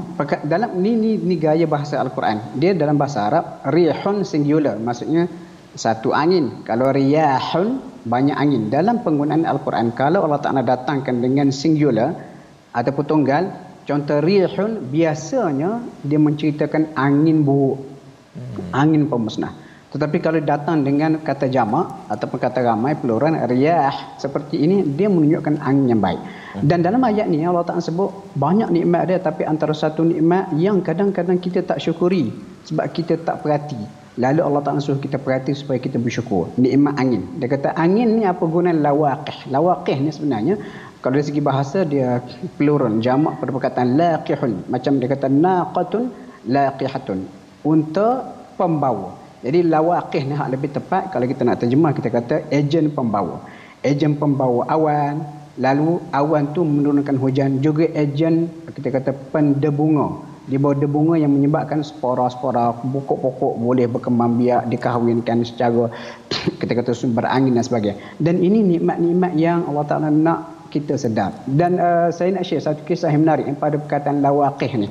dalam ni ni ni gaya bahasa al-Quran. Dia dalam bahasa Arab rihun singular, maksudnya satu angin. Kalau riyahun banyak angin. Dalam penggunaan al-Quran kalau Allah Taala datangkan dengan singular ataupun tunggal contoh rihun biasanya dia menceritakan angin buruk. Hmm. angin pemusnah. Tetapi kalau datang dengan kata jamak ataupun kata ramai plural riyah seperti ini dia menunjukkan angin yang baik. Hmm. dan dalam ayat ni Allah Taala sebut banyak nikmat dia tapi antara satu nikmat yang kadang-kadang kita tak syukuri sebab kita tak perhati. Lalu Allah Taala suruh kita perhati supaya kita bersyukur. Nikmat angin. Dia kata angin ni apa guna lawaqih. Lawaqih ni sebenarnya kalau dari segi bahasa dia plural jamak pada perkataan laqihun. Macam dia kata naqatun laqihatun. Untuk pembawa. Jadi lawaqih ni hak lebih tepat. Kalau kita nak terjemah kita kata ejen pembawa. Ejen pembawa awan. Lalu awan tu menurunkan hujan. Juga ejen kita kata pendebunga. Di bawah debunga yang menyebabkan spora-spora pokok-pokok boleh berkembang biak dikahwinkan secara kita kata sumber angin dan sebagainya. Dan ini nikmat-nikmat yang Allah Ta'ala nak kita sedar. Dan uh, saya nak share satu kisah yang menarik yang pada perkataan lawaqih ni.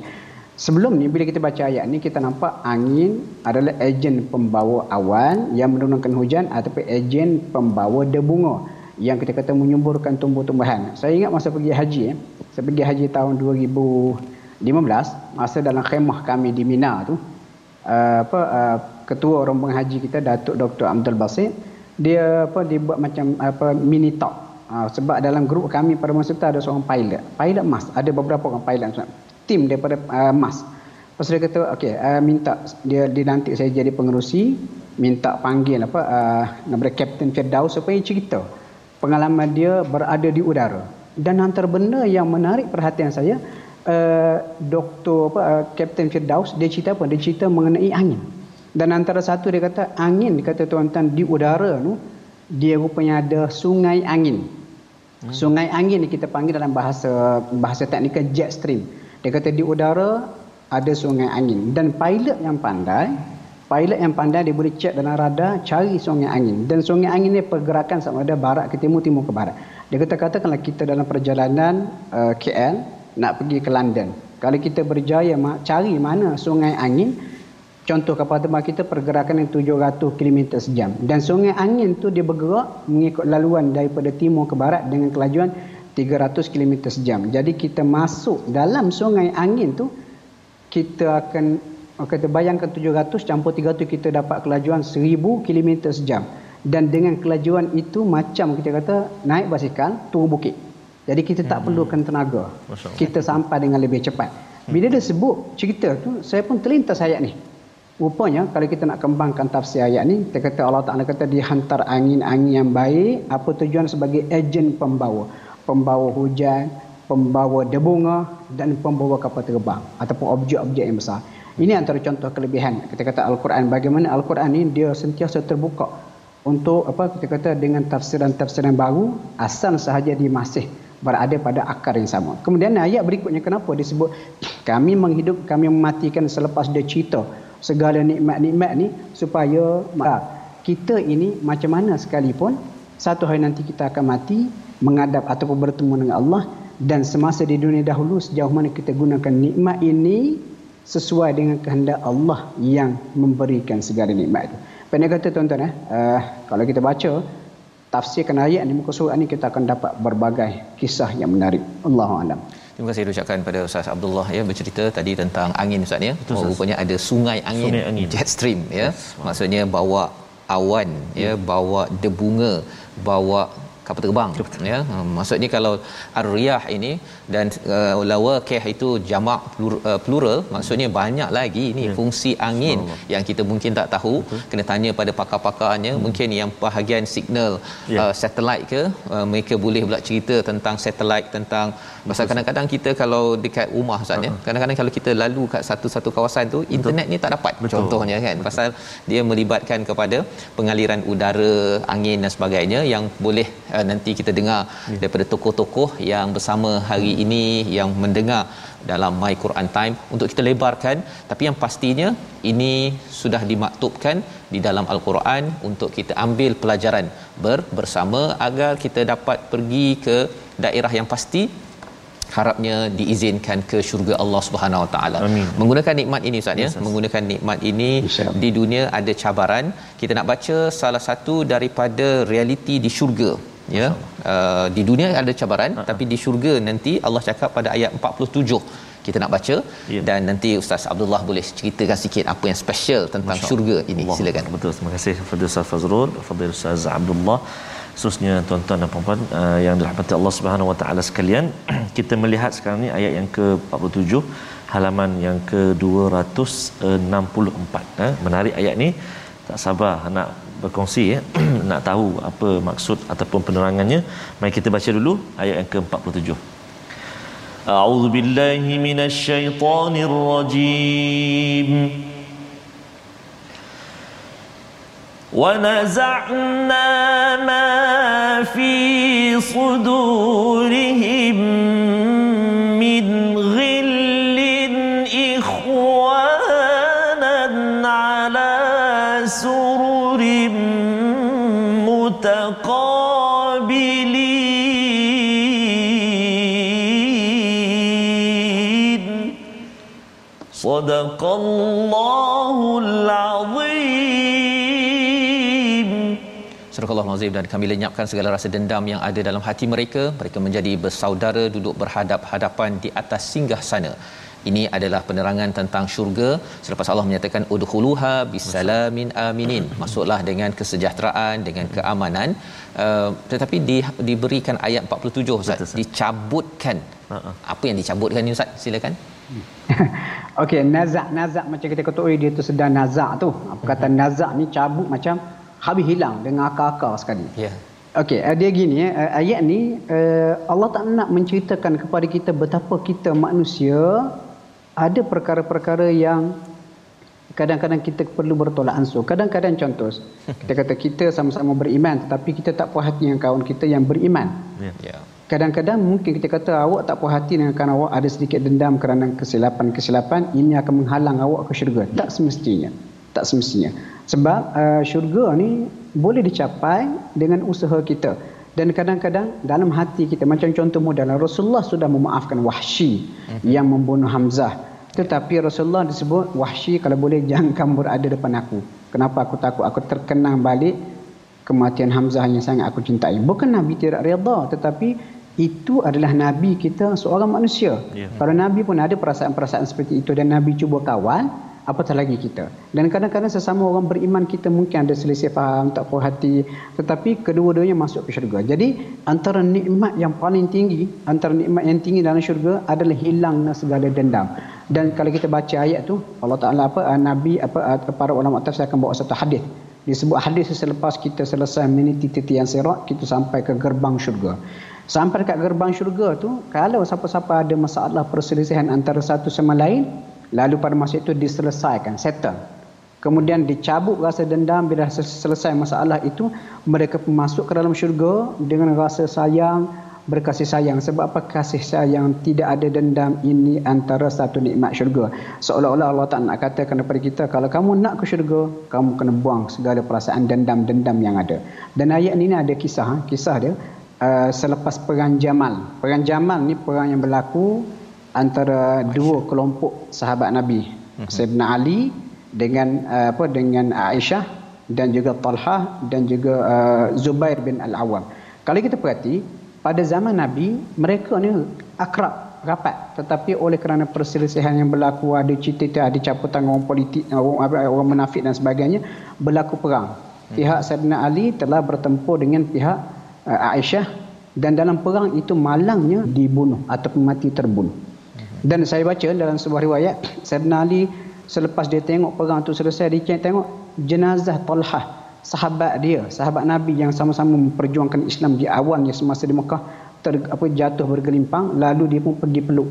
Sebelum ni bila kita baca ayat ni kita nampak angin adalah ejen pembawa awan yang menurunkan hujan ataupun ejen pembawa debunga yang kita kata menyuburkan tumbuh-tumbuhan. Saya ingat masa pergi haji eh. Saya pergi haji tahun 2015 masa dalam khemah kami di Mina tu uh, apa uh, ketua rombongan haji kita Datuk Dr. Abdul Basit dia apa dia buat macam apa mini talk uh, sebab dalam grup kami pada masa itu ada seorang pilot. Pilot mas ada beberapa orang pilot tim daripada uh, mas Lepas dia kata okey uh, minta dia dilantik saya jadi pengerusi. Minta panggil apa uh, nama Captain Firdaus supaya cerita pengalaman dia berada di udara. Dan antara benda yang menarik perhatian saya uh, doktor apa uh, Captain Firdaus dia cerita apa? Dia cerita mengenai angin. Dan antara satu dia kata angin dia kata tuan-tuan di udara tu dia rupanya ada sungai angin. Hmm. sungai angin ni kita panggil dalam bahasa bahasa teknikal jet stream. Dia kata di udara ada sungai angin. Dan pilot yang pandai pilot yang pandai dia boleh cek dalam radar cari sungai angin. Dan sungai angin ni pergerakan sama ada barat ke timur timur ke barat. Dia kata katakanlah kita dalam perjalanan uh, KL nak pergi ke London. Kalau kita berjaya cari mana sungai angin contoh kapal terbang kita pergerakan yang 700 km sejam. Dan sungai angin tu dia bergerak mengikut laluan daripada timur ke barat dengan kelajuan 300 km sejam. Jadi kita masuk dalam sungai angin tu kita akan kata bayangkan 700 campur 300 kita dapat kelajuan 1000 km sejam. Dan dengan kelajuan itu macam kita kata naik basikal turun bukit. Jadi kita tak hmm. perlukan tenaga. Kita sampai dengan lebih cepat. Bila dia sebut cerita tu saya pun terlintas ayat ni rupanya kalau kita nak kembangkan tafsir ayat ni kita kata Allah Ta'ala kata dihantar angin-angin yang baik apa tujuan sebagai ejen pembawa pembawa hujan pembawa debunga dan pembawa kapal terbang ataupun objek-objek yang besar. Ini antara contoh kelebihan kita kata Al-Quran. Bagaimana Al-Quran ini dia sentiasa terbuka untuk apa kita kata dengan tafsiran-tafsiran baru asal sahaja dia masih berada pada akar yang sama. Kemudian ayat berikutnya kenapa disebut kami menghidup kami mematikan selepas dia cerita segala nikmat-nikmat ni supaya kita ini macam mana sekalipun satu hari nanti kita akan mati menghadap ataupun bertemu dengan Allah dan semasa di dunia dahulu sejauh mana kita gunakan nikmat ini sesuai dengan kehendak Allah yang memberikan segala nikmat itu. Pendek kata tuan-tuan eh, uh, kalau kita baca tafsirkan ayat di muka surat ini kita akan dapat berbagai kisah yang menarik. Allahu a'lam. Terima kasih ucapkan pada Ustaz Abdullah ya bercerita tadi tentang angin Ustaz ya. Oh, rupanya ada sungai angin, sungai angin. jet stream ya. Yes. Maksudnya bawa awan ya, hmm. bawa debunga, bawa kapal terbang ya hmm, maksudnya kalau ar-riyah ini dan uh, lawa keh itu jamak plural, uh, plural maksudnya banyak lagi ini ya. fungsi angin yang kita mungkin tak tahu Betul. kena tanya pada pakar-pakarnya hmm. mungkin yang bahagian signal ya. uh, satellite ke uh, mereka boleh pula cerita tentang satellite tentang pasal kadang-kadang kita kalau dekat rumah Ustaz ya uh-huh. kadang-kadang kalau kita lalu kat satu-satu kawasan tu Betul. internet ni tak dapat Betul. contohnya kan Betul. pasal dia melibatkan kepada pengaliran udara angin dan sebagainya yang boleh uh, nanti kita dengar ya. daripada tokoh-tokoh yang bersama hari ini yang mendengar dalam My Quran Time untuk kita lebarkan. Tapi yang pastinya ini sudah dimaktubkan di dalam Al-Quran untuk kita ambil pelajaran ber bersama agar kita dapat pergi ke daerah yang pasti. Harapnya diizinkan ke syurga Allah Subhanahu Wa Taala. Menggunakan nikmat ini Ustaz ya, menggunakan nikmat ini di dunia ada cabaran. Kita nak baca salah satu daripada realiti di syurga ya uh, di dunia ada cabaran uh-huh. tapi di syurga nanti Allah cakap pada ayat 47 kita nak baca. Ya. dan nanti Ustaz Abdullah boleh ceritakan sikit apa yang special tentang Masya syurga ini. Allah. silakan. Betul. Terima kasih kepada Ustaz Fazrul kepada Ustaz Abdullah. Khususnya tuan-tuan dan puan-puan uh, yang dirahmati Allah Subhanahu Wa Taala sekalian kita melihat sekarang ni ayat yang ke-47 halaman yang ke-264 eh menarik ayat ni. Tak sabar nak berkongsi ya nak tahu apa maksud ataupun penerangannya mari kita baca dulu ayat yang ke-47 A'udzu billahi minasyaitonir rajim ونزعنا ما في صدورهم متقابلين صدق الله العظيم Surah Allah dan kami lenyapkan segala rasa dendam yang ada dalam hati mereka. Mereka menjadi bersaudara duduk berhadap-hadapan di atas singgah sana ini adalah penerangan tentang syurga selepas Allah menyatakan udkhuluha bisalamin aminin masuklah dengan kesejahteraan dengan keamanan uh, tetapi di, diberikan ayat 47 Ustaz Betul, dicabutkan uh-uh. apa yang dicabutkan ni Ustaz silakan Okey, nazak nazak macam kita kata oi dia tu sedang nazak tu. Apa kata uh-huh. nazak ni cabut macam habis hilang dengan akar-akar sekali. Ya. Yeah. Okey, uh, dia gini ya, uh, ayat ni uh, Allah tak nak menceritakan kepada kita betapa kita manusia ada perkara-perkara yang kadang-kadang kita perlu bertolak ansur. Kadang-kadang contoh, kita kata kita sama-sama beriman tetapi kita tak puas hati dengan kawan kita yang beriman. Ya. Yeah. Kadang-kadang mungkin kita kata awak tak puas hati dengan kerana awak ada sedikit dendam kerana kesilapan-kesilapan ini akan menghalang awak ke syurga. Tak semestinya. Tak semestinya. Sebab uh, syurga ni boleh dicapai dengan usaha kita. Dan kadang-kadang dalam hati kita macam contoh modal Rasulullah sudah memaafkan Wahsy uh-huh. yang membunuh Hamzah. Tetapi Rasulullah disebut Wahsy kalau boleh jangan kamu berada depan aku. Kenapa aku takut? Aku terkenang balik kematian Hamzah yang sangat aku cintai. Bukan Nabi tidak redha tetapi itu adalah Nabi kita seorang manusia. Yeah. Kalau Nabi pun ada perasaan-perasaan seperti itu dan Nabi cuba kawal, apatah lagi kita. Dan kadang-kadang sesama orang beriman kita mungkin ada selisih faham, tak puas hati. Tetapi kedua-duanya masuk ke syurga. Jadi antara nikmat yang paling tinggi, antara nikmat yang tinggi dalam syurga adalah hilangnya segala dendam. Dan kalau kita baca ayat tu, Allah Ta'ala apa, Nabi, apa, para ulama tafsir akan bawa satu hadis. Disebut hadis selepas kita selesai meniti titian sirat, kita sampai ke gerbang syurga. Sampai dekat gerbang syurga tu, kalau siapa-siapa ada masalah perselisihan antara satu sama lain, lalu pada masa itu diselesaikan, settle. Kemudian dicabut rasa dendam bila selesai masalah itu, mereka masuk ke dalam syurga dengan rasa sayang, berkasih sayang. Sebab apa kasih sayang tidak ada dendam ini antara satu nikmat syurga. Seolah-olah Allah tak nak katakan kepada kita, kalau kamu nak ke syurga, kamu kena buang segala perasaan dendam-dendam yang ada. Dan ayat ini ada kisah, kisah dia. Uh, selepas perang Jamal. Perang Jamal ni perang yang berlaku antara dua kelompok sahabat Nabi. Uh-huh. Sayyidina Ali dengan uh, apa dengan Aisyah dan juga Talha dan juga uh, Zubair bin Al-Awwam. Kalau kita perhati pada zaman Nabi mereka ni akrab rapat tetapi oleh kerana perselisihan yang berlaku ada cita-cita ada caputan orang politik orang, orang munafik dan sebagainya berlaku perang. Pihak Sayyidina Ali telah bertempur dengan pihak uh, Aisyah dan dalam perang itu malangnya dibunuh ataupun mati terbunuh. Dan saya baca dalam sebuah riwayat Sayyidina Ali selepas dia tengok perang itu selesai dia tengok jenazah Talhah sahabat dia, sahabat Nabi yang sama-sama memperjuangkan Islam di awalnya semasa di Mekah ter, apa jatuh bergelimpang lalu dia pun pergi peluk.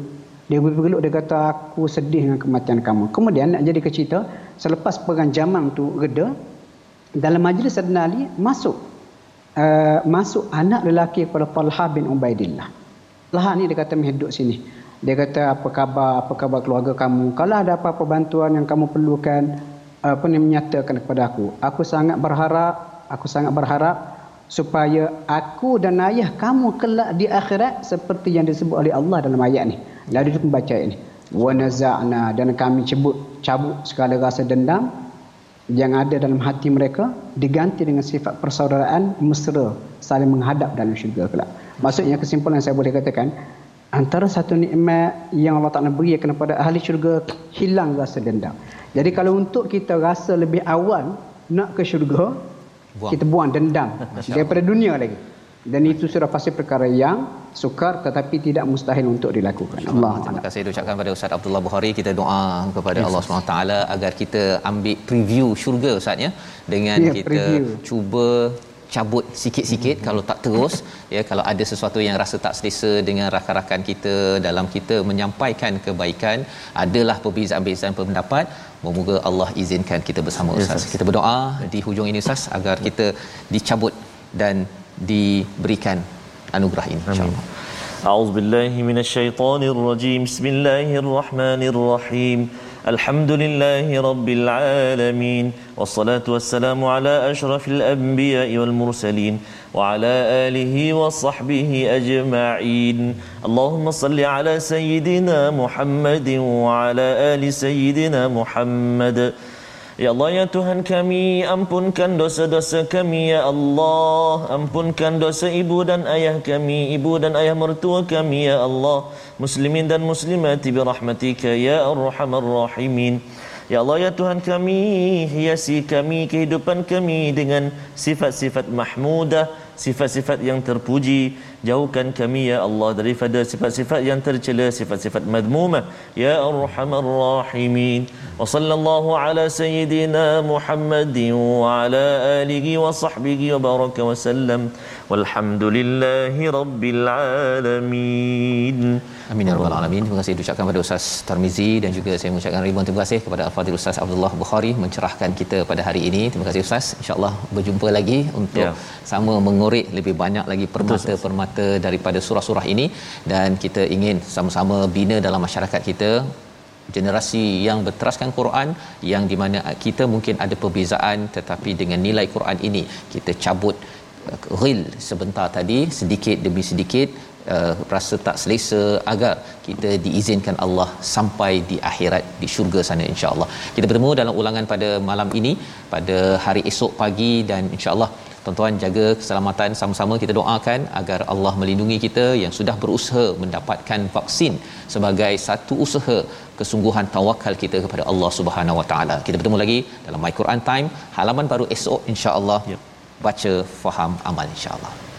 Dia pergi peluk dia kata aku sedih dengan kematian kamu. Kemudian nak jadi cerita selepas perang Jamal tu reda dalam majlis Sayyidina Ali masuk uh, masuk anak lelaki kepada Talha bin Ubaidillah. Talha ni dia kata hidup sini. Dia kata apa khabar, apa khabar keluarga kamu? Kalau ada apa-apa bantuan yang kamu perlukan, apa ni menyatakan kepada aku. Aku sangat berharap, aku sangat berharap supaya aku dan ayah kamu kelak di akhirat seperti yang disebut oleh Allah dalam ayat ni. Lalu dia membaca ini. Wa naza'na dan kami cabut cabut segala rasa dendam yang ada dalam hati mereka diganti dengan sifat persaudaraan mesra saling menghadap dalam syurga kelak. Maksudnya kesimpulan saya boleh katakan antara satu nikmat yang Allah Taala beri kepada ahli syurga hilang rasa dendam. Jadi kalau untuk kita rasa lebih awal nak ke syurga buang. kita buang dendam daripada dunia lagi dan itu sudah pasti perkara yang sukar tetapi tidak mustahil untuk dilakukan. Allah Terima kasih diucapkan kepada Ustaz Abdullah Bukhari kita doa kepada yes. Allah SWT agar kita ambil preview syurga Ustaz ya dengan yeah, kita preview. cuba cabut sikit-sikit hmm. kalau tak terus ya kalau ada sesuatu yang rasa tak selesa dengan rakan-rakan kita dalam kita menyampaikan kebaikan adalah perbezaan-perbezaan pendapat moga Allah izinkan kita bersama ustaz. Yes, kita berdoa di hujung ini ustaz agar ya. kita dicabut dan diberikan anugerah ini insyaallah. A'udzubillahi minasyaitonirrajim. Bismillahirrahmanirrahim. Amin. الحمد لله رب العالمين والصلاة والسلام على أشرف الأنبياء والمرسلين وعلى آله وصحبه أجمعين. اللهم صل على سيدنا محمد وعلى آل سيدنا محمد. Ya Allah ya Tuhan kami ampunkan dosa-dosa kami ya Allah. Ampunkan dosa ibu dan ayah kami ibu dan ayah mertua kami ya Allah. Muslimin dan muslimat bi rahmatika ya arhamar rahimin. Ya Allah ya Tuhan kami hiasi kami kehidupan kami dengan sifat-sifat mahmudah sifat-sifat yang terpuji jauhkan kami ya Allah daripada sifat-sifat yang tercela sifat-sifat madmumah ya arhamar rahimin. Wa sallallahu ala sayyidina muhammadin wa ala alihi wa sahbihi wa baraka wa sallam walhamdulillahi rabbil alamin Amin ya rabbal alamin. Terima kasih diucapkan kepada Ustaz Tarmizi dan juga saya mengucapkan ribuan terima kasih kepada Al-Fadhil Ustaz Abdullah Bukhari mencerahkan kita pada hari ini. Terima kasih Ustaz. Insya-Allah berjumpa lagi untuk ya. sama mengorek lebih banyak lagi permata-permata daripada surah-surah ini dan kita ingin sama-sama bina dalam masyarakat kita generasi yang berteraskan Quran yang di mana kita mungkin ada perbezaan tetapi dengan nilai Quran ini kita cabut ghil sebentar tadi sedikit demi sedikit uh, rasa tak selesa agar kita diizinkan Allah sampai di akhirat di syurga sana insya-Allah. Kita bertemu dalam ulangan pada malam ini pada hari esok pagi dan insya-Allah tuan-tuan jaga keselamatan sama-sama kita doakan agar Allah melindungi kita yang sudah berusaha mendapatkan vaksin sebagai satu usaha kesungguhan tawakal kita kepada Allah Subhanahu Wa Taala. Kita bertemu lagi dalam My Quran Time halaman baru esok insya-Allah. Yep. Baca, faham, amal insya-Allah.